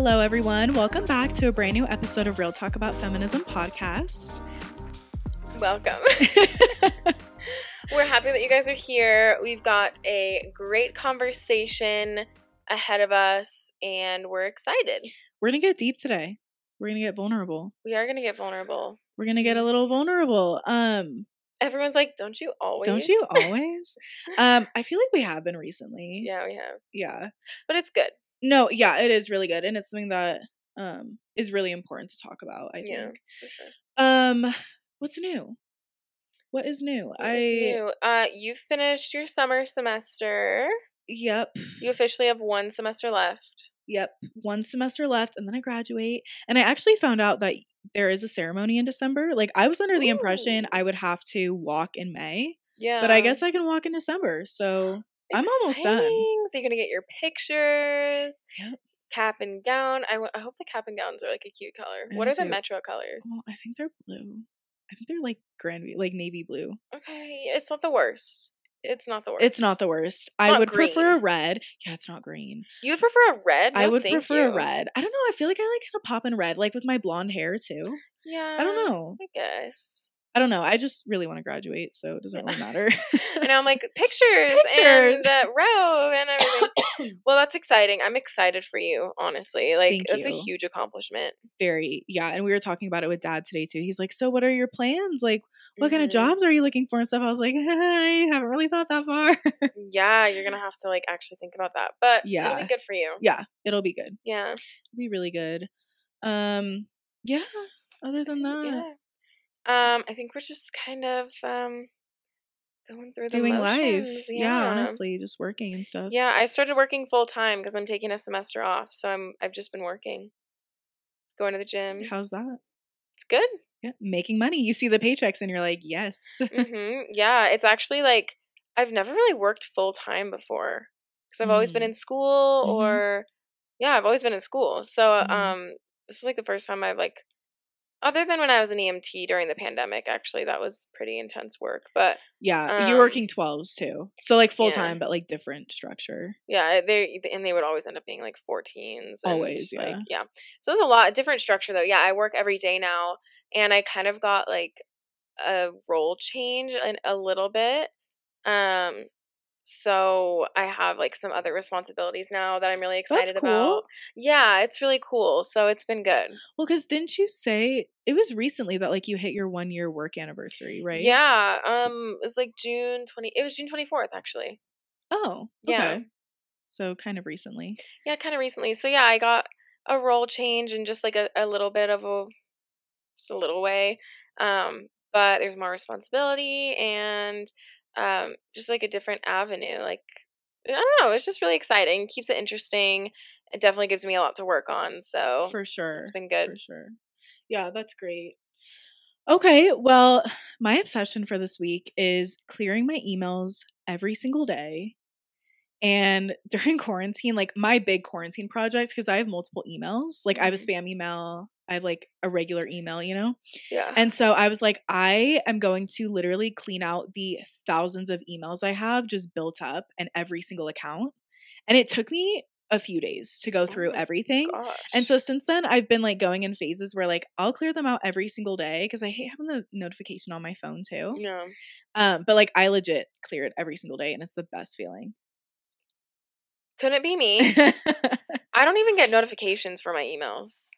Hello, everyone. Welcome back to a brand new episode of Real Talk About Feminism podcast. Welcome. We're happy that you guys are here. We've got a great conversation ahead of us, and we're excited. We're going to get deep today. We're going to get vulnerable. We are going to get vulnerable. We're going to get a little vulnerable. Um, Everyone's like, "Don't you always?" don't you always? um, I feel like we have been recently. yeah, we have, Yeah. but it's good. No, yeah, it is really good. And it's something that um is really important to talk about, I Yeah. think. For sure. Um, what's new? What is new? What I is new? Uh, you finished your summer semester. yep. You officially have one semester left. Yep. One semester left and then I graduate. And I actually found out that there is a ceremony in December. Like I was under the impression I would have to walk in May, Yeah, but I guess I can walk in December. So I'm almost done. So you're gonna get your pictures. Yep. Cap and gown. I, w- I hope the cap and gowns are like a cute color. I What are the too. metro colors? oh, I think they're blue. I think they're like grand like navy blue. Okay, it's not the worst. It's not the worst. It's not the worst. I not would prefer a red. Yeah, it's not green. You would prefer a red? I would prefer a red. I don't know. I feel like I like kind of pop in red, like with my blonde hair too. Yeah. I don't know. I guess. I don't know. I just really want to graduate, so it doesn't really matter. And I'm like pictures, Pictures. and uh, robe and everything. well, that's exciting. I'm excited for you. Honestly, like Thank that's a huge accomplishment. Very, yeah. And we were talking about it with dad today too. He's like, "So, what are your plans? Like, what kind of jobs are you looking for and stuff?" I was like, "I haven't really thought that far." Yeah, you're gonna have to like actually think about that, but yeah, it'll be good for you. yeah, it'll be good. Yeah. It'll be really good. Um, yeah. Other than that, Yeah. Um, I think we're just kind of um going through the doing life. motions. Yeah. honestly, just working and stuff. Yeah, I started working full time because I'm taking a semester off, so I'm I've just been working, going to the gym. How's that? It's good. Yeah, making money. You see the paychecks and you're like, yes. hmm Yeah, it's actually like I've never really worked full time before because I've always been Mm. in school Mhm. or yeah, I've always been in school. So Mhm. um, this is like the first time I've like, other than when I was an EMT during the pandemic, actually that was pretty intense work. But Yeah, you're Um, working 12s too. So like full yeah. time but like different structure. yeah, they and they would always end up being like 14s. And Always, like, yeah. yeah. So it's a lot different structure though. Yeah, I work every day now, and I kind of got like a role change in a little bit. Um, so I have like some other responsibilities now that I'm really excited cool. about. Yeah, it's really cool. So it's been good. Well, cuz didn't you say it was recently that like you hit your 1 year work anniversary, right? Yeah. Um, it was like June 20. It was June 24th actually. Oh, Yeah. So kind of recently. Yeah, kind of recently. So yeah, I got a role change and just like a, a little bit of a just a little way. Um, but there's more responsibility and um just like a different avenue. Like I don't know, it's just really exciting. Keeps it interesting. It definitely gives me a lot to work on. So For sure. it's been good. For sure. Yeah, that's great. Okay, well, my obsession for this week is clearing my emails every single day. And during quarantine, like my big quarantine projects, because I have multiple emails, like I have a Mhm. spam email, I have like a regular email, you know? Yeah. And so I was like, I am going to literally clean out the thousands of emails I have just built up in every single account. And it took me a few days to go through Oh everything. Gosh. And so since then, I've been like going in phases where like I'll clear them out every single day because I hate having the notification on my phone too. yeah. Um, but like I legit clear it every single day, and it's the best feeling. Couldn't be me. I don't even get notifications for my emails.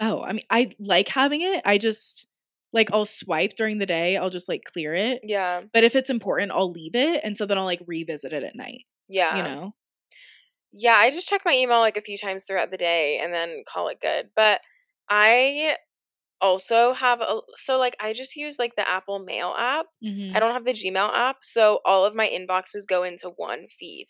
oh, I mean, I like having it. I just like I'll swipe during the day. I'll just like clear it. Yeah. But if it's important, I'll leave it, and so then I'll like revisit it at night. Yeah. You know. Yeah, I just check my email like a few times throughout the day and then call it good. But I also have a so like I just use like the Apple Mail app. Mhm. I don't have the Gmail app, so all of my inboxes go into one feed.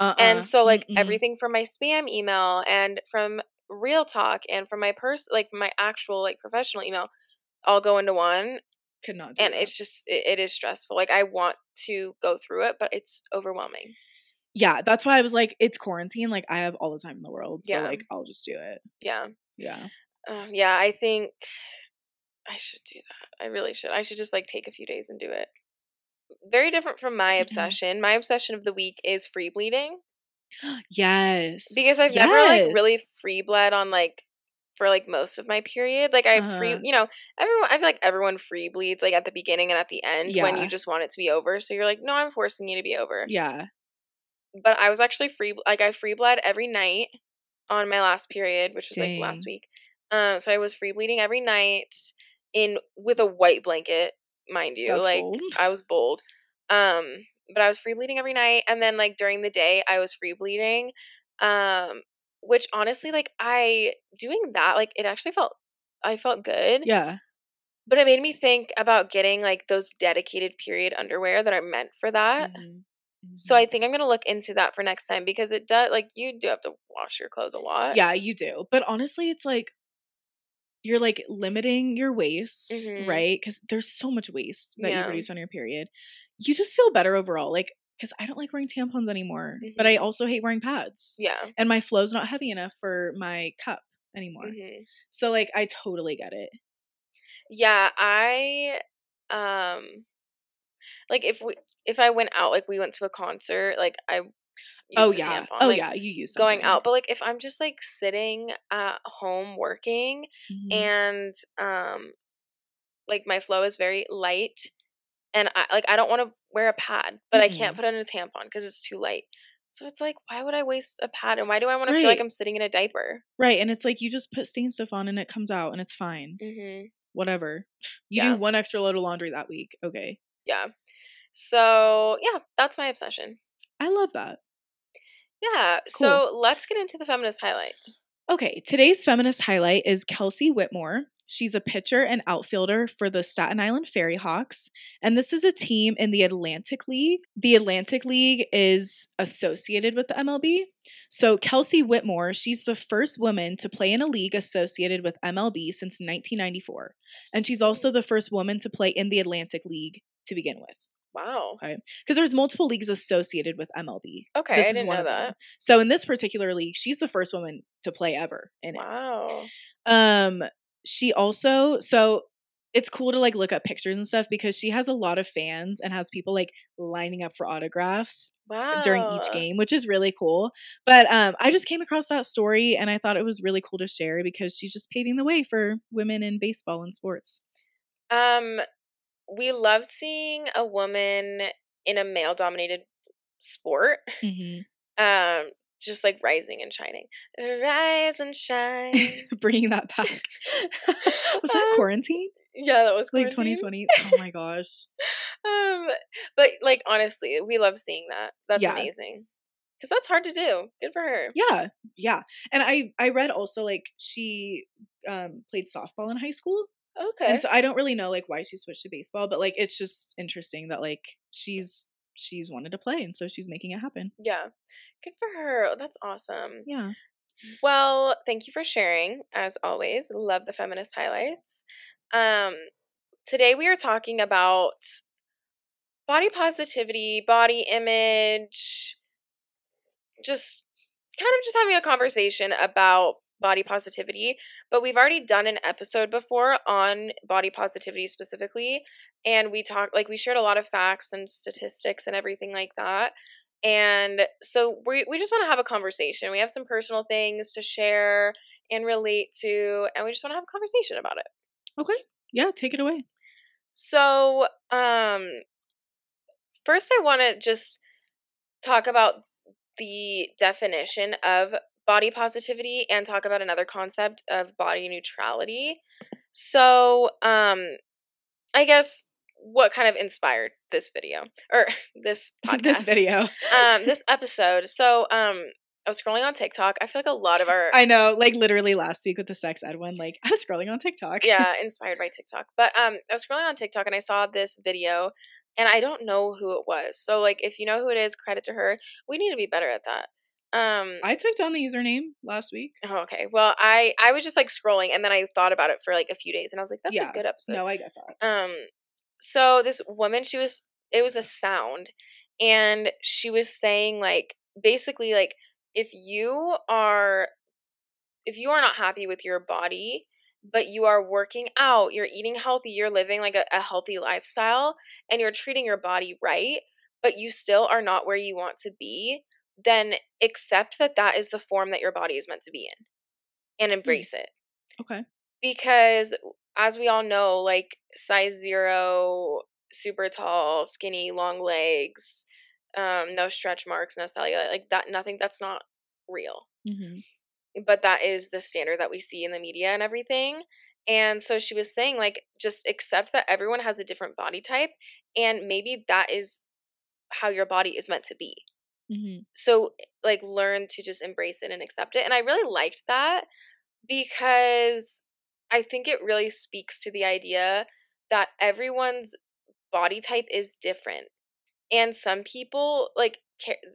Uh-uh. And so like Mm-mm. everything from my spam email and from Real Talk and from my pers like my actual like professional email all go into one could not. Do and that. it's just it, it is stressful. Like I want to go through it, but it's overwhelming. yeah. That's why I was like, it's quarantine. Like I have all the time in the world, so Yeah. like I'll just do it. Yeah. Yeah. Uh, yeah, I think I should do that. I really should. I should just like take a few days and do it. Very different from my Mhm. obsession. My obsession of the week is free bleeding. yes. because I've yes. never like really free bled on like for like most of my period. Like I have free, Uh-huh. you know, everyone. I feel like everyone free bleeds like at the beginning and at the end when you just want it to be over. So you're like, no, I'm forcing you to be over. Yeah. But I was actually free, like I free bled every night on my last period, which was like last week. Um, so I was free bleeding every night in with a white blanket, mind you. That's like bold. I was bold. Um, but I was free bleeding every night, and then like during the day, I was free bleeding. Um, which honestly, like I doing that, like it actually felt, I felt good. Yeah. But it made me think about getting like those dedicated period underwear that are meant for that. Mhm. So. I think I'm gonna look into that for next time because it does like you do have to wash your clothes a lot. Yeah, you do. But honestly, it's like you're like limiting your waste, Mhm. right? Because there's so much waste that you produce on your period. You just feel better overall. Like, because I don't like wearing tampons anymore, but I also hate wearing pads. Yeah. And my flow's not heavy enough for my cup anymore. hmm So, like, I totally get it. Yeah, I um like if we if I went out like we went to a concert, like I Oh, yeah. Oh, like, yeah. You use going something. out, but like if I'm just like sitting at home working Mhm. and um like my flow is very light and I like I don't want to wear a pad, but I can't Mhm. put in a tampon because it's too light. So it's like why would I waste a pad and why do I want to feel like I'm sitting in a diaper? Right. And it's like you just put stain stuff on and it comes out and it's fine. Mhm. Whatever. You Yeah. do one extra load of laundry that week. Okay. Yeah. So, yeah, that's my obsession. I love that. Yeah. So let's get into the feminist highlight. Okay, today's feminist highlight is Kelsey Whitmore. She's a pitcher and outfielder for the Staten Island FerryHawks, and this is a team in the Atlantic League. The Atlantic League is associated with the MLB. So, Kelsey Whitmore, she's the first woman to play in a league associated with MLB since 1994. And she's also the first woman to play in the Atlantic League to begin with. Wow. Because there's multiple leagues associated with MLB. Okay, This I didn't know them. that. So, in this particular league, she's the first woman to play ever in it. Wow. Um, she also so it's cool to like look up pictures and stuff because she has a lot of fans and has people like lining up for autographs Wow. during each game, which is really cool. But um, I just came across that story and I thought it was really cool to share because she's just paving the way for women in baseball and sports. Um, we love seeing a woman in a male dominated sport. hmm Um, just like rising and shining. Rise and shine. Bringing that back. was that Um, quarantine? yeah, that was Like 2020? Oh my gosh. Um, but like honestly, we love seeing that. That's Yeah. amazing. Because that's hard to do. Good for her. Yeah, yeah. And I I read also like she um played softball in high school. Okay. And so I don't really know like why she switched to baseball, but like it's just interesting that like she's she's wanted to play and so she's making it happen. yeah. Good for her. That's awesome. Yeah. Well, thank you for sharing, as always. Love the feminist highlights. Um, today we are talking about body positivity, body image, just kind of just having a conversation about body positivity. But we've already done an episode before on body positivity specifically, and we talked like we shared a lot of facts and statistics and everything like that. And so we we just want to have a conversation. We have some personal things to share and relate to, and we just want to have a conversation about it. Okay. Yeah, take it away. So, um first I want to just talk about the definition of body positivity and talk about another concept of body neutrality. So, um I guess what kind of inspired this video or this podcast? this video. um this episode. So um i was scrolling on tiktok. I feel like a lot of our I know, like literally last week with the sex ed one, like I was scrolling on TikTok. yeah inspired by tiktok. But um i was scrolling on tiktok and i saw this video and i don't know who it was. So like if you know who it is credit to her. We need to be better at that um I took down the username last week. oh, okay well i i was just like scrolling and then i thought about it for like a few days and i was like that's Yeah. a good episode No, I get that. um so this woman she was it was a sound and she was saying like basically like if you are if you are not happy with your body but you are working out you're eating healthy you're living like a, a healthy lifestyle and you're treating your body right but you still are not where you want to be then accept that that is the form that your body is meant to be in and embrace it. Okay. Because as we all know, like size 0, super tall, skinny, long legs, um no stretch marks, no cellulite, like that nothing that's not real. Mhm. But that is the standard that we see in the media and everything. And so she was saying like just accept that everyone has a different body type and maybe that is how your body is meant to be. Mhm. So like learn to just embrace it and accept it. And I really liked that because I think it really speaks to the idea that everyone's body type is different. And some people like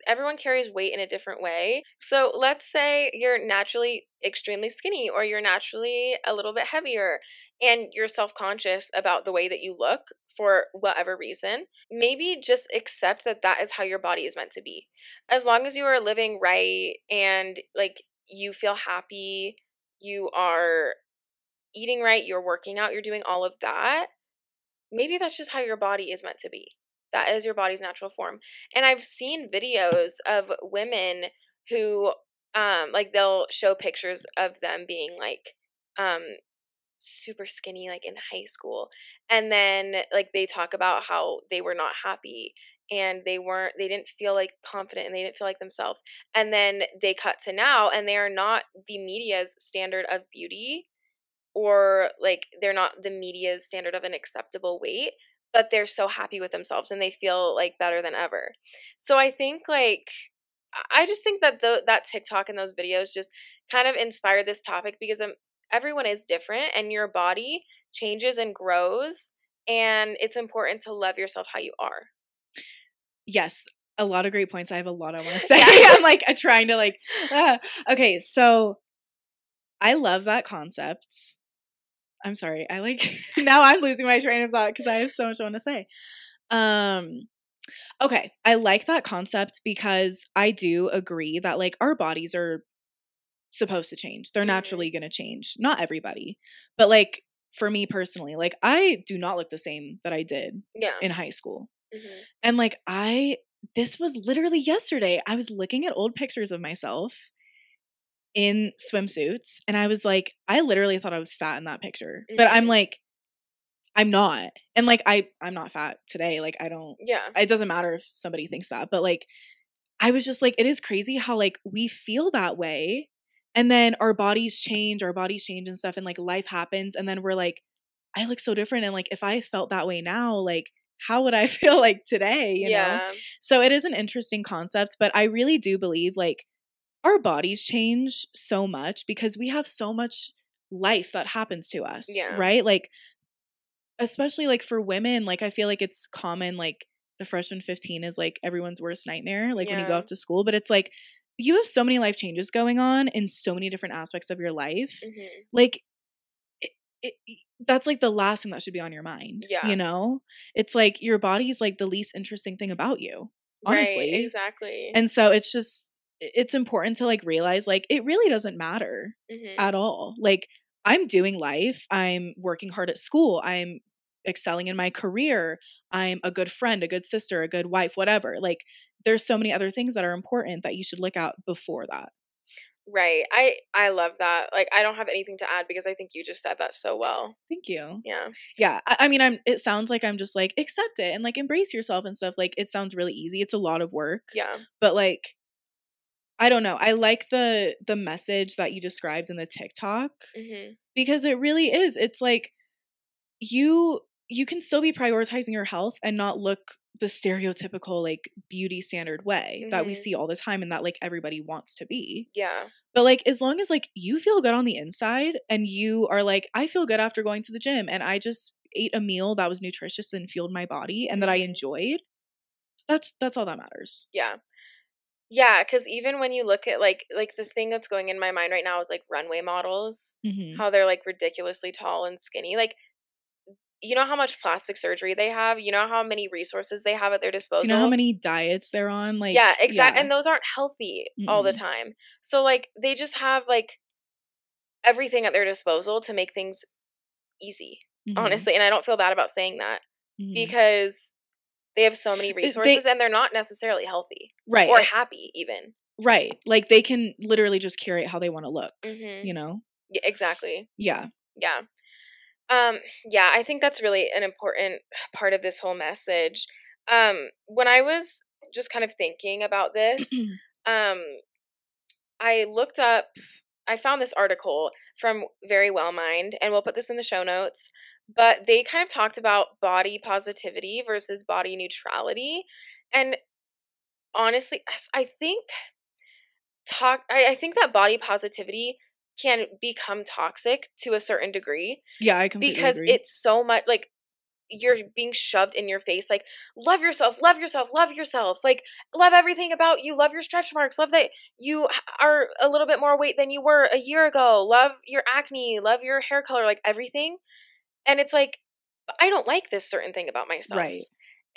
everyone carries weight in a different way. So let's say you're naturally extremely skinny or you're naturally a little bit heavier and you're self-conscious about the way that you look for whatever reason. Maybe just accept that that is how your body is meant to be. As long as you are living right and like you feel happy, you are eating right, you're working out, you're doing all of that. Maybe that's just how your body is meant to be that is your body's natural form. And i've seen videos of women who um like they'll show pictures of them being like um super skinny like in high school and then like they talk about how they were not happy and they weren't they didn't feel like confident and they didn't feel like themselves. And then they cut to now and they are not the media's standard of beauty or like they're not the media's standard of an acceptable weight but they're so happy with themselves and they feel like better than ever. So I think like I just think that the that TikTok and those videos just kind of inspired this topic because um, everyone is different and your body changes and grows and it's important to love yourself how you are. Yes, a lot of great points. I have a lot I want to say. I'm like trying to like uh, okay, so I love that concept. I'm sorry. I like now I'm losing my train of thought because I have so much I want to say. Um okay, I like that concept because I do agree that like our bodies are supposed to change. They're naturally going to change. Not everybody. But like for me personally, like I do not look the same that I did Yeah. in high school. Mhm. And like I this was literally yesterday. I was looking at old pictures of myself in swimsuits and I was like I literally thought I was fat in that picture. But I'm Mhm. like I'm not. And like I I'm not fat today. Like I don't Yeah. it doesn't matter if somebody thinks that, but like I was just like it is crazy how like we feel that way and then our bodies change, our bodies change and stuff and like life happens and then we're like I look so different and like if I felt that way now, like how would I feel like today, you know? yeah. So it is an interesting concept, but I really do believe like our bodies change so much because we have so much life that happens to us, Yeah. right? Like especially like for women, like I feel like it's common like the freshman 15 is like everyone's worst nightmare like when you go off to school, but it's like you have so many life changes going on in so many different aspects of your life. Mhm. Like it, it, that's like the last thing that should be on your mind. Yeah. You know? It's like your body is like the least interesting thing about you. Honestly. Right, exactly. And so it's just it's important to like realize like it really doesn't matter Mhm. at all. Like I'm doing life, I'm working hard at school, I'm excelling in my career, I'm a good friend, a good sister, a good wife, whatever. Like there's so many other things that are important that you should look out before that. Right. I I love that. Like I don't have anything to add because I think you just said that so well. Thank you. Yeah. Yeah, I, I mean, I'm. It sounds like I'm just like accept it and like embrace yourself and stuff. Like it sounds really easy. It's a lot of work, Yeah. but like, I don't know. I like the the message that you described in the TikTok Mhm. because it really is. It's like you you can still be prioritizing your health and not look the stereotypical like beauty standard way that we Mhm. see all the time and that like everybody wants to be. Yeah. But like as long as like you feel good on the inside and you are like I feel good after going to the gym and I just ate a meal that was nutritious and fueled my body and that I Mhm. enjoyed, that's that's all that matters. Yeah. Yeah, cuz even when you look at like like the thing that's going in my mind right now is like runway models, Mhm. how they're like ridiculously tall and skinny. Like you know how much plastic surgery they have? You know how many resources they have at their Do disposal? you know how many diets they're on? Like yeah, exactly. yeah. And those aren't healthy all the time. So like they just have like everything at their disposal to make things easy. Mhm. Honestly, and I don't feel bad about saying that Mhm. because They have so many resources they, and they're not necessarily healthy. Right. Or happy even. Right. Like they can literally just curate how they want to look. Mm-hmm. You know? Yeah, exactly. Yeah. Yeah. Um, yeah, I think that's really an important part of this whole message. Um, when I was just kind of thinking about this, um, I looked up I found this article from Verywell Mind, and we'll put this in the show notes. But they kind of talked about body positivity versus body neutrality. And honestly, I think talk I, I think that body positivity can become toxic to a certain degree. Yeah, I completely because agree. it's so much like you're being shoved in your face like love yourself love yourself love yourself like love everything about you love your stretch marks love that you are a little bit more weight than you were a year ago love your acne love your hair color like everything and it's like i don't like this certain thing about myself right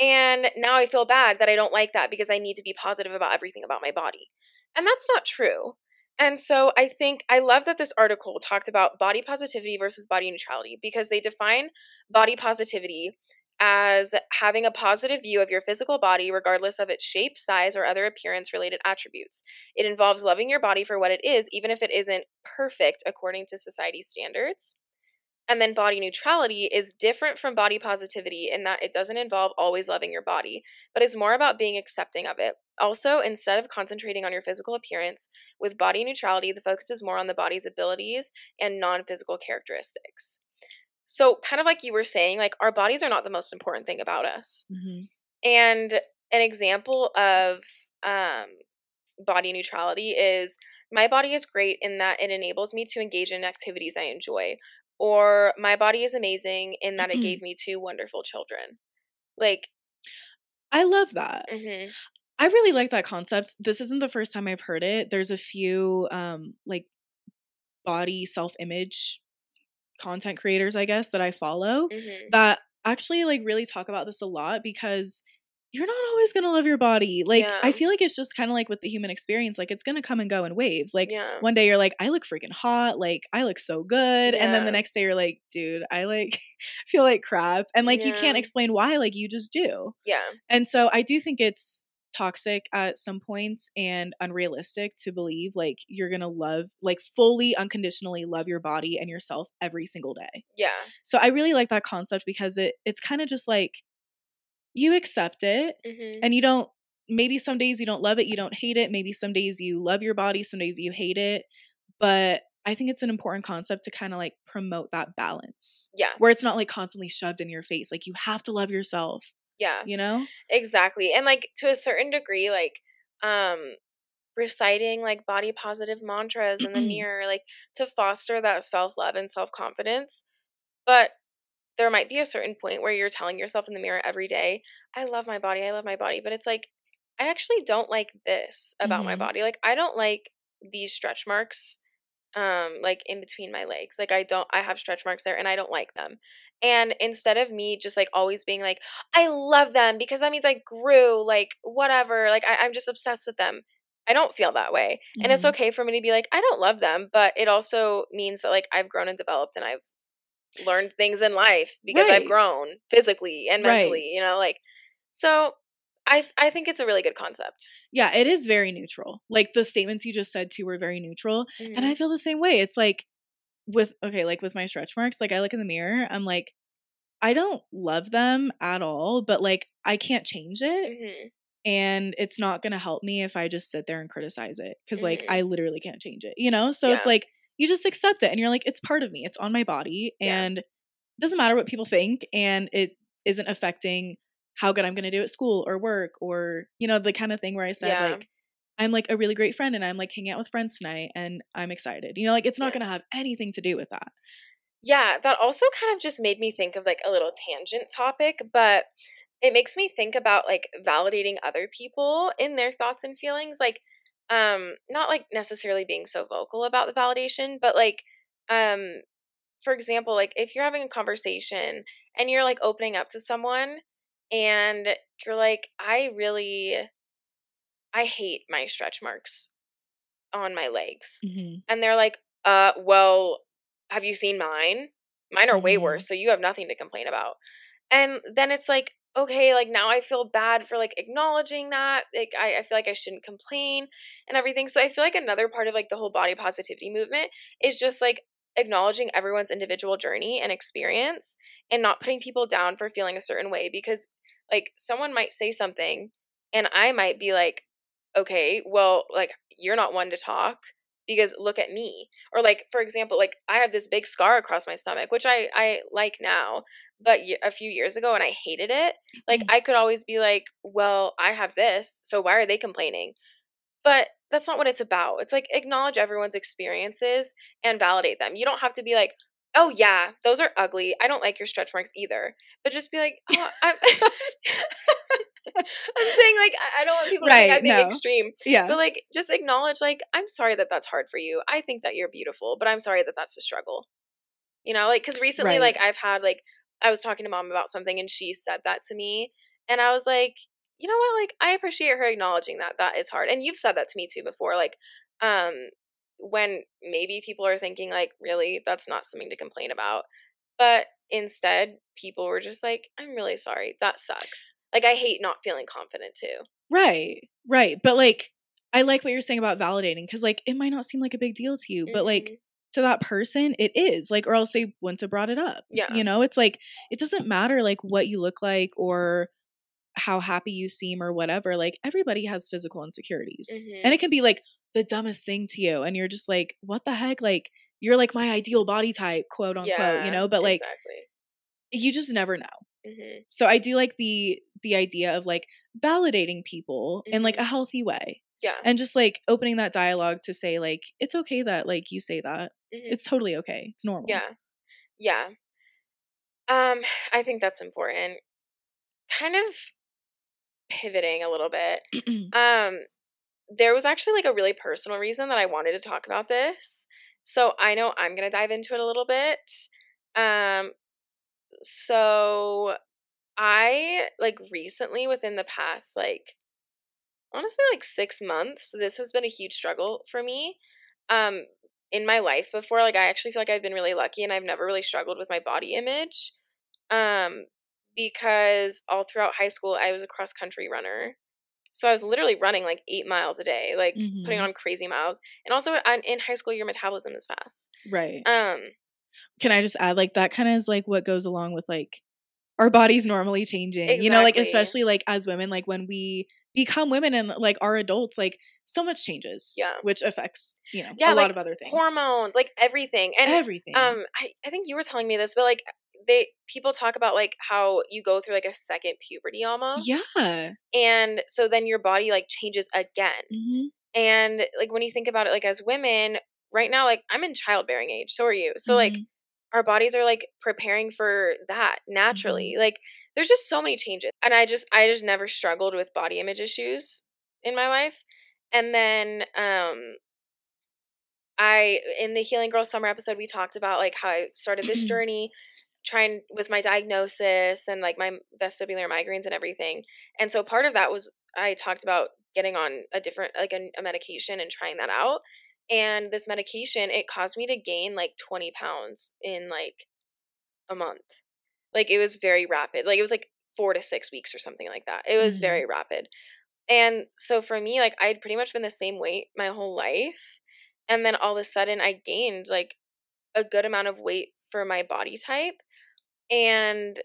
and now i feel bad that i don't like that because i need to be positive about everything about my body and that's not true and so I think I love that this article talked about body positivity versus body neutrality because they define body positivity as having a positive view of your physical body, regardless of its shape, size, or other appearance related attributes. It involves loving your body for what it is, even if it isn't perfect according to society's standards. And then body neutrality is different from body positivity in that it doesn't involve always loving your body, but is more about being accepting of it. Also, instead of concentrating on your physical appearance, with body neutrality, the focus is more on the body's abilities and non physical characteristics. So, kind of like you were saying, like our bodies are not the most important thing about us. Mm-hmm. And an example of um, body neutrality is my body is great in that it enables me to engage in activities I enjoy, or my body is amazing in that it gave me two wonderful children. Like, I love that. Mm-hmm. I really like that concept. This isn't the first time I've heard it. There's a few um like body self-image content creators, I guess, that I follow mm-hmm. that actually like really talk about this a lot because you're not always going to love your body. Like, yeah. I feel like it's just kind of like with the human experience. Like, it's going to come and go in waves. Like, yeah. one day you're like, I look freaking hot. Like, I look so good. Yeah. And then the next day you're like, dude, I like feel like crap. And like, you can't explain why. Like, you just do. Yeah. And so I do think it's toxic at some points and unrealistic to believe like you're gonna love like fully unconditionally love your body and yourself every single day yeah so i really like that concept because it it's kind of just like you accept it mm-hmm. and you don't maybe some days you don't love it you don't hate it maybe some days you love your body some days you hate it but i think it's an important concept to kind of like promote that balance yeah. where it's not like constantly shoved in your face like you have to love yourself yeah. you know? Exactly and like to a certain degree like um reciting like body positive mantras in the mirror like to foster that self-love and self-confidence but there might be a certain point where you're telling yourself in the mirror every day, I love my body, I love my body. But it's like, I actually don't like this about mm-hmm. my body. Like, I don't like these stretch marks um like in between my legs like i don't i have stretch marks there and i don't like them and instead of me just like always being like i love them because that means i grew like whatever like I, i'm just obsessed with them i don't feel that way mm-hmm. and it's mm-hmm. okay for me to be like i don't love them but it also means that like i've grown and developed and i've learned things in life because right. I've grown physically and mentally, right. you know, like so I I think it's a really good concept. Yeah, it is very neutral. Like the statements you just said too were very neutral. Mm-hmm. And I feel the same way. It's like with okay, like with my stretch marks, like I look in the mirror, I'm like I don't love them at all, but like I can't change it. Mm-hmm. And it's not going to help me if I just sit there and criticize it cuz mm-hmm. like I literally can't change it, you know? So yeah. it's like you just accept it and you're like it's part of me it's on my body and yeah. it doesn't matter what people think and it isn't affecting how good i'm going to do at school or work or you know the kind of thing where i said yeah. like i'm like a really great friend and i'm like hanging out with friends tonight and i'm excited you know like it's not yeah. going to have anything to do with that yeah that also kind of just made me think of like a little tangent topic but it makes me think about like validating other people in their thoughts and feelings like um not like necessarily being so vocal about the validation but like um for example like if you're having a conversation and you're like opening up to someone and you're like i really i hate my stretch marks on my legs mm-hmm. and they're like uh well have you seen mine mine are mm-hmm. way worse so you have nothing to complain about and then it's like okay, like now I feel bad for like acknowledging that. Like I, I feel like I shouldn't complain and everything. So I feel like another part of like the whole body positivity movement is just like acknowledging everyone's individual journey and experience and not putting people down for feeling a certain way because like someone might say something and I might be like, okay, well, like you're not one to talk because look at me. Or like for example like i have this big scar across my stomach which i i like now but a few years ago and i hated it like mm. i could always be like well i have this so why are they complaining? But that's not what it's about. It's like acknowledge everyone's experiences and validate them. You don't have to be like oh yeah those are ugly. I don't like your stretch marks either. But just be like oh, saying like I don't want people to right, think I'm being no. extreme. Yeah. But like just acknowledge like I'm sorry that that's hard for you. I think that you're beautiful, but I'm sorry that that's a struggle. You know, like cuz recently right. like I've had like I was talking to mom about something and she said that to me and I was like, you know what? Like I appreciate her acknowledging that that is hard. And you've said that to me too before like um when maybe people are thinking like really that's not something to complain about. But instead people were just like I'm really sorry. That sucks like I hate not feeling confident too. Right. Right. But like I like what you're saying about validating cuz like it might not seem like a big deal to you, mm-hmm. but like mm-hmm. to that person it is. Like or else they wouldn't have brought it up. Yeah. You know, it's like it doesn't matter like what you look like or how happy you seem or whatever. Like everybody has physical insecurities. Mm-hmm. And it can be like the dumbest thing to you and you're just like what the heck like you're like my ideal body type, quote unquote, yeah, you know, but like exactly. you just never know. Mm-hmm. So I do like the the idea of like validating people mm-hmm. in like a mm-hmm. healthy way. Yeah. And just like opening that dialogue to say like it's okay that like you say that. Mm-hmm. It's totally okay. It's normal. Yeah. Yeah. Um I think that's important. Kind of pivoting a little bit. um there was actually like a really personal reason that I wanted to talk about this. So I know I'm going to dive into it a little bit. Um so I like recently within the past like honestly like 6 months this has been a huge struggle for me um in my life before like I actually feel like I've been really lucky and I've never really struggled with my body image um because all throughout high school I was a cross country runner. So I was literally running like 8 miles a day like mm-hmm. putting on crazy miles and also in high school your metabolism is fast. Right. Um can I just add like that kind of is like what goes along with like our bodies normally changing. Exactly. You know, like especially like as women, like when we become women and like are adults, like so much changes. Yeah. Which affects, you know, yeah, a like lot of other things. Hormones, like everything. And everything. Um, I, I think you were telling me this, but like they people talk about like how you go through like a second puberty almost. Yeah. And so then your body like changes again. Mm-hmm. And like when you think about it, like as women, right now, like I'm in childbearing age, so are you. So mm-hmm. like our bodies are like preparing for that naturally. Mm-hmm. Like there's just so many changes. And I just I just never struggled with body image issues in my life. And then um I in the Healing Girl Summer episode we talked about like how I started this journey trying with my diagnosis and like my vestibular migraines and everything. And so part of that was I talked about getting on a different like a, a medication and trying that out and this medication it caused me to gain like 20 pounds in like a month. Like it was very rapid like it was like four to six weeks or something like that. It was mm-hmm. very rapid. And so for me like i'd pretty much been the same weight my whole life and then all of a sudden i gained like a good amount of weight for my body type and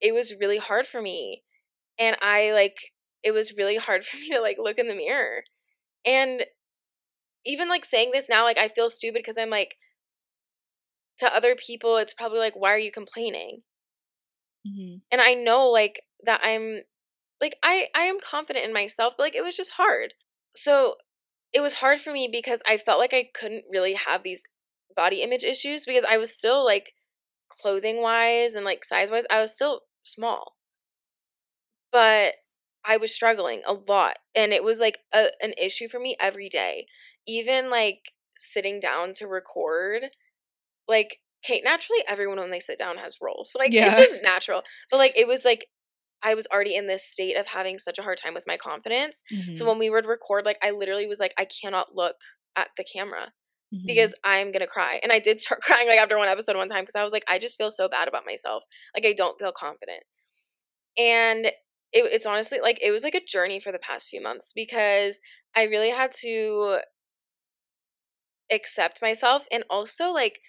it was really hard for me and i like it was really hard for me to like look in the mirror. And even like saying this now, like I feel stupid because I'm like, to other people, it's probably like, why are you complaining? Mm-hmm. And I know like that I'm like I I am confident in myself, but like it was just hard. So it was hard for me because I felt like I couldn't really have these body image issues because I was still like clothing wise and like size wise, I was still small. But I was struggling a lot and it was like a, an issue for me every day even like sitting down to record, like Kate, naturally everyone when they sit down has rolls. Like yeah. it's just natural. But like it was like I was already in this state of having such a hard time with my confidence. Mm-hmm. So when we would record, like I literally was like, I cannot look at the camera mm-hmm. because I'm gonna cry. And I did start crying like after one episode one time because I was like, I just feel so bad about myself. Like I don't feel confident. And it, it's honestly like it was like a journey for the past few months because I really had to accept myself and also like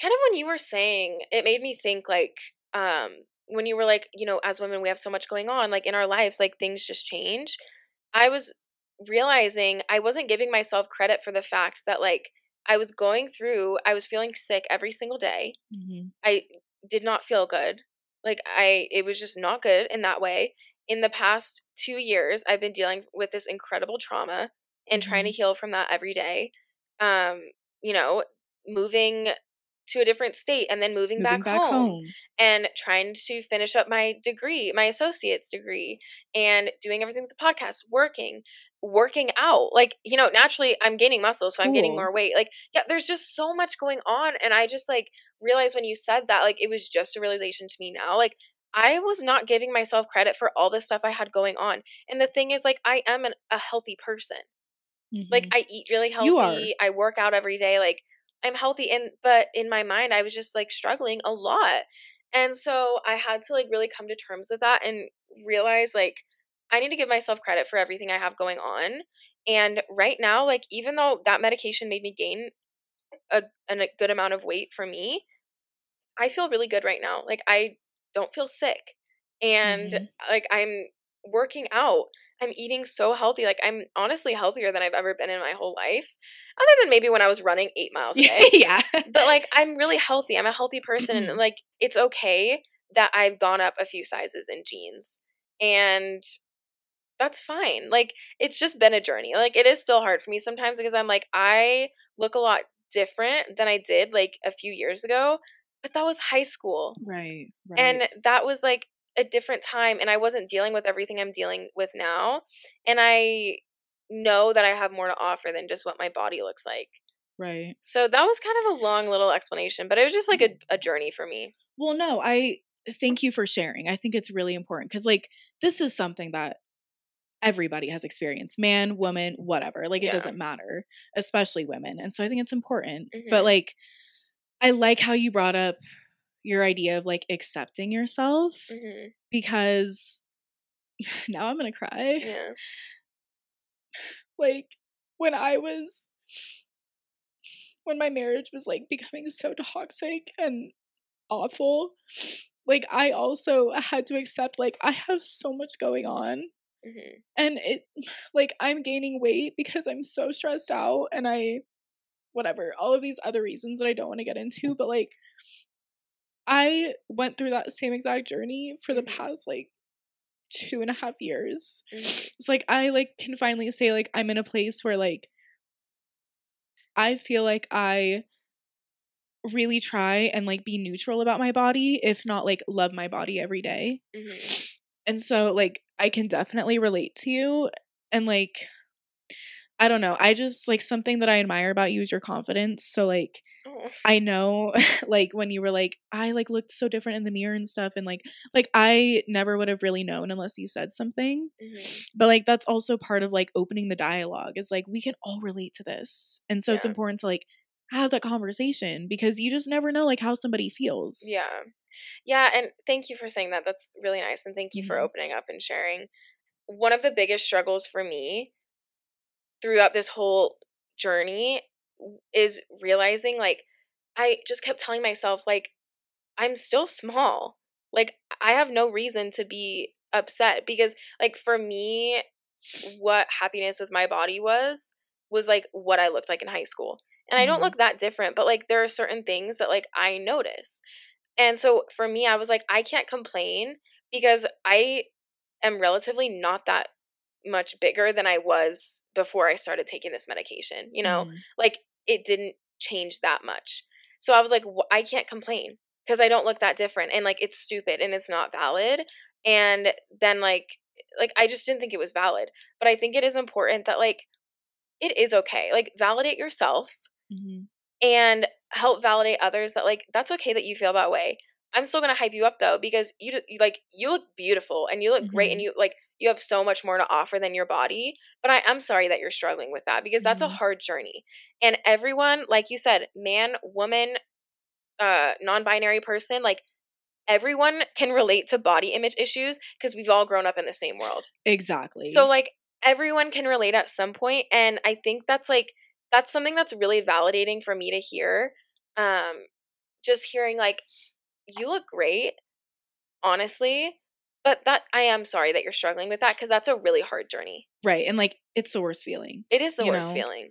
kind of when you were saying it made me think like um when you were like you know as women we have so much going on like in our lives like things just change. I was realizing i wasn't giving myself credit for the fact that like i was going through i was feeling sick every single day. Mhm. i did not feel good. Like i it was just not good in that way. In the past two years i've been dealing with this incredible trauma and trying to Mhm. heal from that every day um you know moving to a different state and then moving, Moving back, back home, home. and trying to finish up my degree, my associate's degree, and doing everything with the podcast, working, working out. Like, you know, naturally I'm gaining muscle, so I'm gaining more weight. Like, yeah, there's just so much going on. And I just like realized when you said that, like, it was just a realization to me now. Like, I was not giving myself credit for all the stuff I had going on. And the thing is, like, I am an, a healthy person. Like, Mhm. I eat really healthy. I work out every day. Like, I'm healthy. And, but in my mind, I was just like struggling a lot. And so I had to like really come to terms with that and realize like I need to give myself credit for everything I have going on. And right now, like, even though that medication made me gain a, an- a good amount of weight for me, I feel really good right now. Like I don't feel sick. And Mhm. like I'm working out. I'm eating so healthy. Like I'm honestly healthier than I've ever been in my whole life. Other than maybe when I was running 8 miles a day. yeah. but like I'm really healthy. I'm a healthy person mm-hmm. and like it's okay that I've gone up a few sizes in jeans. And that's fine. Like it's just been a journey. Like it is still hard for me sometimes because I'm like I look a lot different than I did like a few years ago, but that was high school. right. Right. And that was like a different time and I wasn't dealing with everything I'm dealing with now. And I know that I have more to offer than just what my body looks like. right. So that was kind of a long little explanation, but it was just like a, a journey for me. Well, no, I thank you for sharing. I think it's really important because, like, this is something that everybody has experienced man, woman, whatever. Like, it Yeah. doesn't matter, especially women. And so I think it's important. Mhm. But, like, I like how you brought up your idea of like accepting yourself hmm because now I'm to cry. Yeah. like when I was when my marriage was like becoming so toxic and awful, like I also had to accept like I have so much going on hmm and it like I'm gaining weight because I'm so stressed out and I whatever, all of these other reasons that I don't want to get into, but like I went through that same exact journey for the Mhm. past like two and a half years hmm it's like I like can finally say like I'm in a place where like I feel like I really try and like be neutral about my body, if not like love my body every day. hmm And so like I can definitely relate to you and like I don't know, I just like something that I admire about you is your confidence. So like Oh. I know like when you were like I like looked so different in the mirror and stuff and like like I never would have really known unless you said something hmm but like that's also part of like opening the dialogue is like we can all relate to this and so it's important to like have that conversation because you just never know like how somebody feels Yeah. Yeah. And thank you for saying that. That's really nice. And thank you for Mhm. opening up and sharing. One of the biggest struggles for me throughout this whole journey is realizing like I just kept telling myself, like, I'm still small. Like, I have no reason to be upset because, like, for me, what happiness with my body was, was like what I looked like in high school. And I don't Mhm. look that different, but like, there are certain things that like I notice. And so for me, I was like, I can't complain because I am relatively not that much bigger than I was before I started taking this medication. You know, Mhm. like it didn't change that much. So I was like, "Wh- I can't complain because I don't look that different and like it's stupid and it's not valid. And then like, like I just didn't think it was valid. But I think it is important that like it is okay. Like validate yourself Mhm. and help validate others that like that's okay that you feel that way. I'm still gonna hype you up though because you, you like you look beautiful and you look great and Mhm. you like you have so much more to offer than your body. But I am sorry that you're struggling with that because that's a Mhm. hard journey. And everyone, like you said, man, woman, uh, non-binary person, like everyone can relate to body image issues because we've all grown up in the same world. Exactly. So like everyone can relate at some point and I think that's like that's something that's really validating for me to hear. Um just hearing like you look great honestly, but that I am sorry that you're struggling with that cuz that's a really hard journey. right. And like it's the worst feeling. It is the worst know? feeling.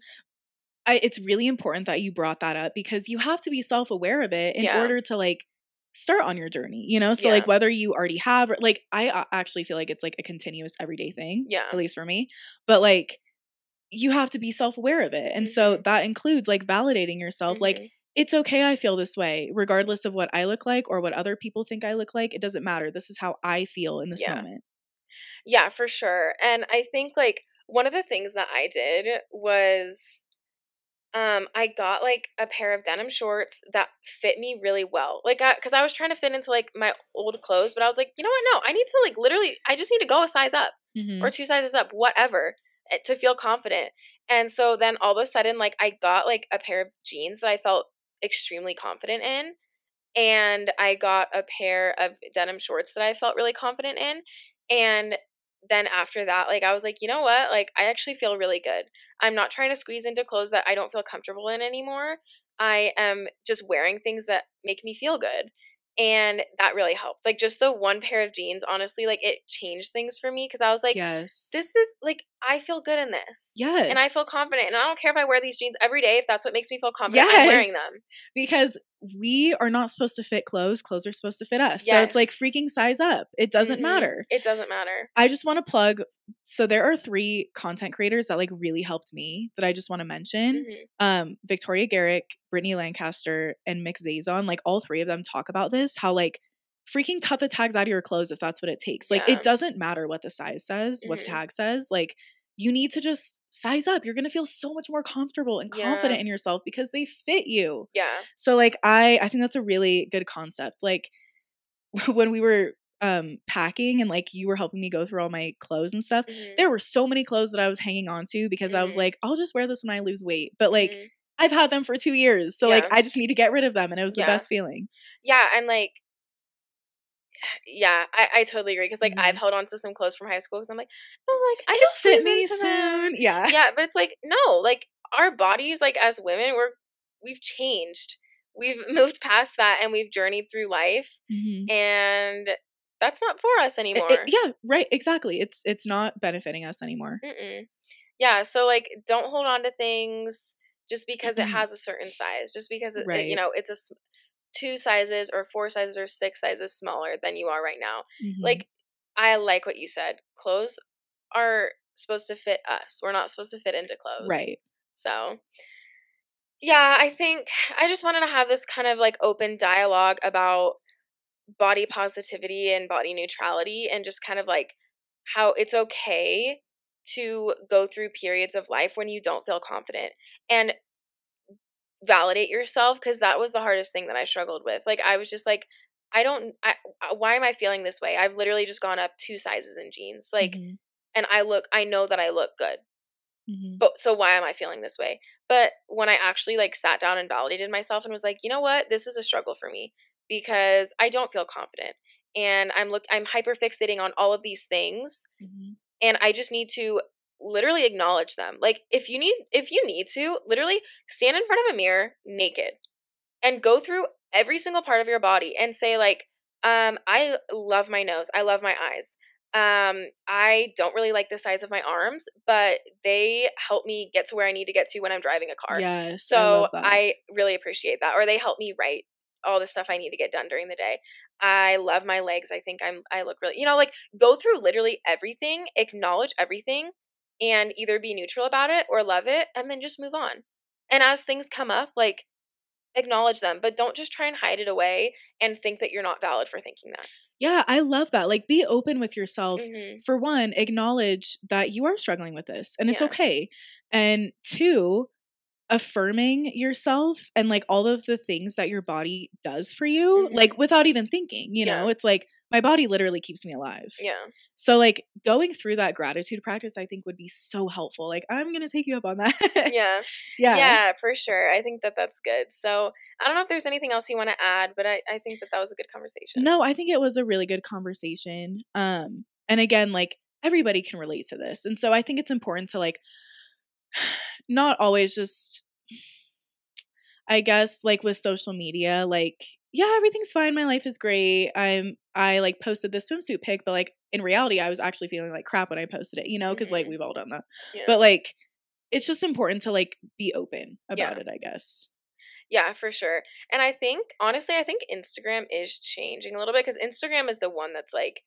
I, it's really important that you brought that up because you have to be self aware of it in Yeah. order to like start on your journey, you know? So, like, whether you already have, or, like, I uh, actually feel like it's like a continuous everyday thing, Yeah. at least for me. But, like, you have to be self aware of it. And so Mhm. that includes like validating yourself. Like, Mhm. It's okay, I feel this way, regardless of what I look like or what other people think I look like. It doesn't matter. This is how I feel in this Yeah. moment. Yeah, for sure. And I think like one of the things that I did was um I got like a pair of denim shorts that fit me really well. Like I cuz I was trying to fit into like my old clothes, but I was like, "You know what? No, I need to like literally I just need to go a size up Mhm. or two sizes up, whatever." eh, To feel confident. And so then all of a sudden like I got like a pair of jeans that I felt extremely confident in and I got a pair of denim shorts that I felt really confident in. And then after that, like I was like, you know what? Like I actually feel really good. I'm not trying to squeeze into clothes that I don't feel comfortable in anymore. I am just wearing things that make me feel good. And that really helped. Like just the one pair of jeans, honestly, like it changed things for me because I was like, yes. this is like I feel good in this. yes. And I feel confident. And I don't care if I wear these jeans every day. If that's what makes me feel confident, I'm wearing them. because we are not supposed to fit clothes clothes are supposed to fit us so it's like freaking size up it doesn't Mhm. matter It doesn't matter. i just want to plug so there are three content creators that like really helped me that i just want to mention Mhm. um victoria garrick brittani lancaster and mik zazon like all three of them talk about this how like freaking cut the tags out of your clothes if that's what it takes like Yeah. it doesn't matter what the size says what the Mhm. tag says like you need to just size up you're gonna feel so much more comfortable and confident Yeah. in yourself because they fit you Yeah. so like I I think that's a really good concept. Like when we were um packing and like you were helping me go through all my clothes and stuff, Mhm. there were so many clothes that I was hanging on to because I was Mhm. like, I'll just wear this when I lose weight. But like Mhm. I've had them for 2 years. So like I just need to get rid of them and it was Yeah. the best feeling. Yeah, and like yeah, I, I totally agree because like I've Mhm. held on to some clothes from high school because I'm like, no, like I can It'll fit me soon. Yeah. Yeah, but it's like no, like our bodies, like as women, we're we've changed. We've moved past that and we've journeyed through life, Mhm. and that's not for us anymore. it- yeah, right, exactly. It's it's not benefiting us anymore. Mm-mm. Yeah, so like don't hold on to things just because it Mhm. has a certain size, just because it, it- you know it's a two sizes or four sizes or six sizes smaller than you are right now. Mhm. Like I like what you said. Clothes are supposed to fit us. We're not supposed to fit into clothes. right. So yeah, I think I just wanted to have this kind of like open dialogue about body positivity and body neutrality and just kind of like how it's okay to go through periods of life when you don't feel confident and validate yourself because that was the hardest thing that I struggled with. Like I was just like I don't I I- why am I feeling this way? I've literally just gone up two sizes in jeans. Like Mhm. and I look I know that I look good. Mhm. But so why am I feeling this way? But when I actually like sat down and validated myself and was like, "You know what? This is a struggle for me because I don't feel confident and I'm look I'm hyper fixating on all of these things Mhm. and I just need to literally acknowledge them. Like if you need if you need to, literally stand in front of a mirror naked and go through every single part of your body and say like um I love my nose. I love my eyes. Um I don't really like the size of my arms, but they help me get to where I need to get to when I'm driving a car. Yes. So that. I, really appreciate that. Or they help me write all the stuff I need to get done during the day. I love my legs. I think I'm I look really you know, like go through literally everything, acknowledge everything, and either be neutral about it or love it, and then just move on. And as things come up, like acknowledge them, but don't just try and hide it away and think that you're not valid for thinking that. Yeah, I love that. Like, be open with yourself. Mhm. For one, acknowledge that you are struggling with this and it's Yeah. okay. And two, affirming yourself and like all of the things that your body does for you, Mhm. like without even thinking, you know, it's like my body literally keeps me alive. Yeah. So like going through that gratitude practice I think would be so helpful. Like I'm going to take you up on that. Yeah. yeah. Yeah, for sure. I think that that's good. So I don't know if there's anything else you want to add, but I, I think that that was a good conversation. No, I think it was a really good conversation. Um and again like everybody can relate to this. And so I think it's important to like not always just I guess like with social media like yeah, everything's fine. My life is great. I'm I like posted this swimsuit pic, but like in reality, I was actually feeling like crap when I posted it, you know, because like Mhm. we've all done that. Yeah. But like it's just important to like be open about Yeah. it, I guess. Yeah, for sure. And I think honestly, I think Instagram is changing a little bit because Instagram is the one that's like,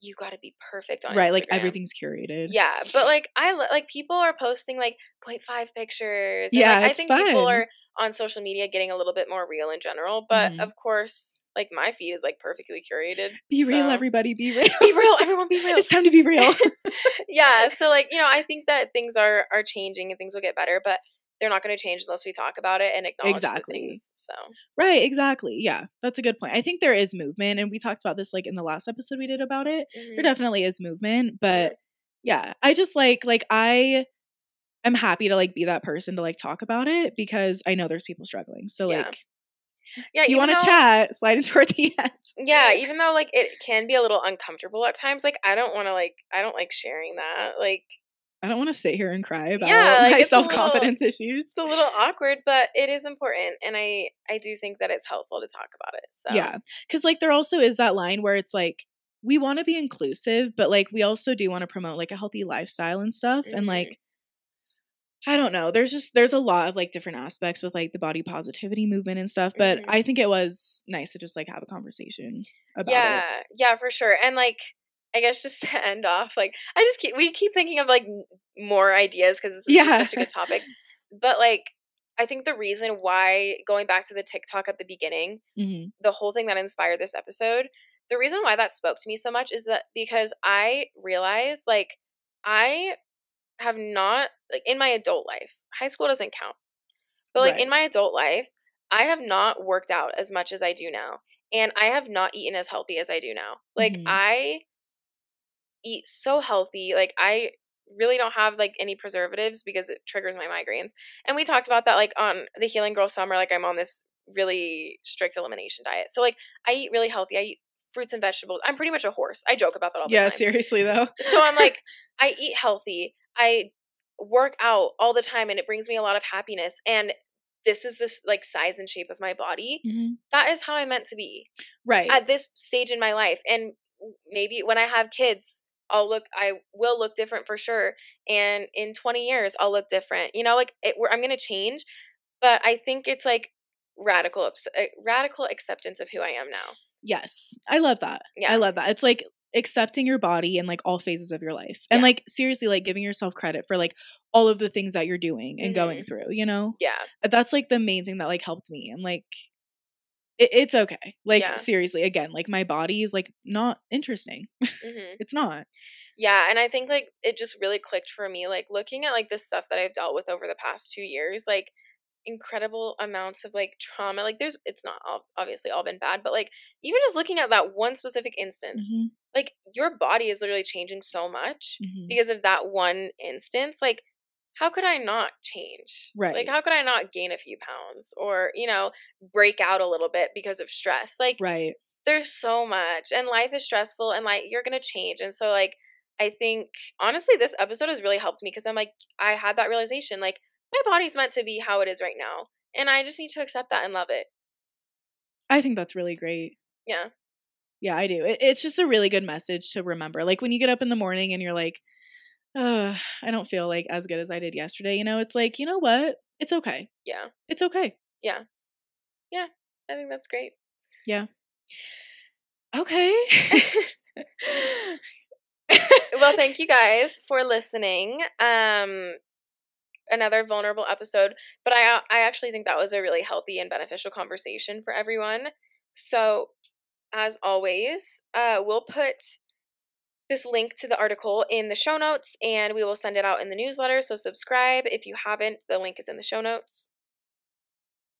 you got to be perfect on right, like everything's curated. Yeah, but like I li- like people are posting like 0.5 pictures. and, Yeah, like, I think people are on social media getting a little bit more real in general. But Mhm. of course, like my feed is like perfectly curated. Be real, everybody, be real. Be real, everyone. Be real. it's time to be real. yeah. So like you know, I think that things are are changing and things will get better, but they're not going to change unless we talk about it and acknowledge Exactly. the things. So right, exactly. Yeah, that's a good point. I think there is movement, and we talked about this like in the last episode we did about it. mhm. there definitely is movement but yeah i just like like i am happy to like be that person to like talk about it because i know there's people struggling so Yeah. like yeah, if you want to chat slide into our dms Yeah, even though like it can be a little uncomfortable at times, like I don't want to like I don't like sharing that. Like i don't want to sit here and cry about Yeah, like, my little- self-confidence issues it's a little awkward, but it is important, and I I do think that it's helpful to talk about it. So yeah because like there also is that line where it's like we want to be inclusive but like we also do want to promote like a healthy lifestyle and stuff and Mhm. like I don't know. There's just there's a lot of like different aspects with like the body positivity movement and stuff, but Mhm. I think it was nice to just like have a conversation about yeah, it. yeah, for sure. And like I guess just to end off, like I just keep we keep thinking of like more ideas because this is Yeah. just such a good topic. But like I think the reason why going back to the TikTok at the beginning, hmm the whole thing that inspired this episode, the reason why that spoke to me so much is that because I realized like I have not like in my adult life, high school doesn't count. But like Right. in my adult life, I have not worked out as much as I do now. And I have not eaten as healthy as I do now. Like Mhm. I eat so healthy. Like I really don't have like any preservatives because it triggers my migraines. And we talked about that like on the Healing Girl Summer. Like I'm on this really strict elimination diet. So like I eat really healthy. I eat fruits and vegetables. I'm pretty much a horse. I joke about that all the Yeah, time. Yeah, seriously though. So I'm like, I eat healthy. I work out all the time and it brings me a lot of happiness. And this is this like size and shape of my body. Mhm. That is how I'm meant to be Right. at this stage in my life. And maybe when I have kids, I'll look, I will look different for sure. And in 20 years, I'll look different. You know, like it, we're- I'm going to change. But I think it's like radical, uh, radical acceptance of who I am now. yes. I love that. Yeah. I love that. It's like accepting your body in like all phases of your life. And Yeah. like seriously like giving yourself credit for like all of the things that you're doing and going Mhm. through, you know? Yeah. That's like the main thing that like helped me. And like it, it's okay. Like Yeah. seriously, again, like my body is like not interesting. hmm it's not. Yeah, and I think like it just really clicked for me like looking at like the stuff that I've dealt with over the past 2 years like incredible amounts of like trauma like there's it's not all, obviously all been bad but like even just looking at that one specific instance Mhm, like your body is literally changing so much mhm. because of that one instance like how could I not change? Right. Like how could I not gain a few pounds or, you know, break out a little bit because of stress? Like Right. there's so much and life is stressful and like you're gonna change and so like i think honestly this episode has really helped me because i'm like i had that realization like my body's meant to be how it is right now and i just need to accept that and love it I think that's really great. yeah Yeah, I do. It, it's just a really good message to remember. Like when you get up in the morning and you're like, uh, I don't feel like as good as I did yesterday, you know, it's like, you know what? It's okay. yeah It's okay. Yeah. Yeah. I think that's great Yeah. Okay. well thank you guys for listening um another vulnerable episode but i i actually think that was a really healthy and beneficial conversation for everyone so as always uh we'll put this link to the article in the show notes and we will send it out in the newsletter so subscribe if you haven't the link is in the show notes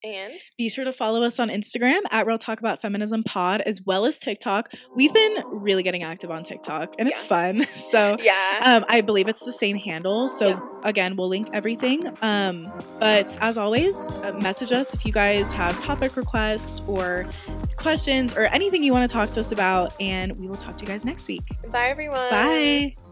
And Be sure to follow us on Instagram at Real Talk About Feminism Pod as well as TikTok. We've been really getting active on TikTok and it's Yeah. fun. So yeah. um, I believe it's the same handle. So Yeah. again, we'll link everything. Um, but as always, uh, message us if you guys have topic requests or questions or anything you want to talk to us about, and we will talk to you guys next week. Bye everyone. Bye.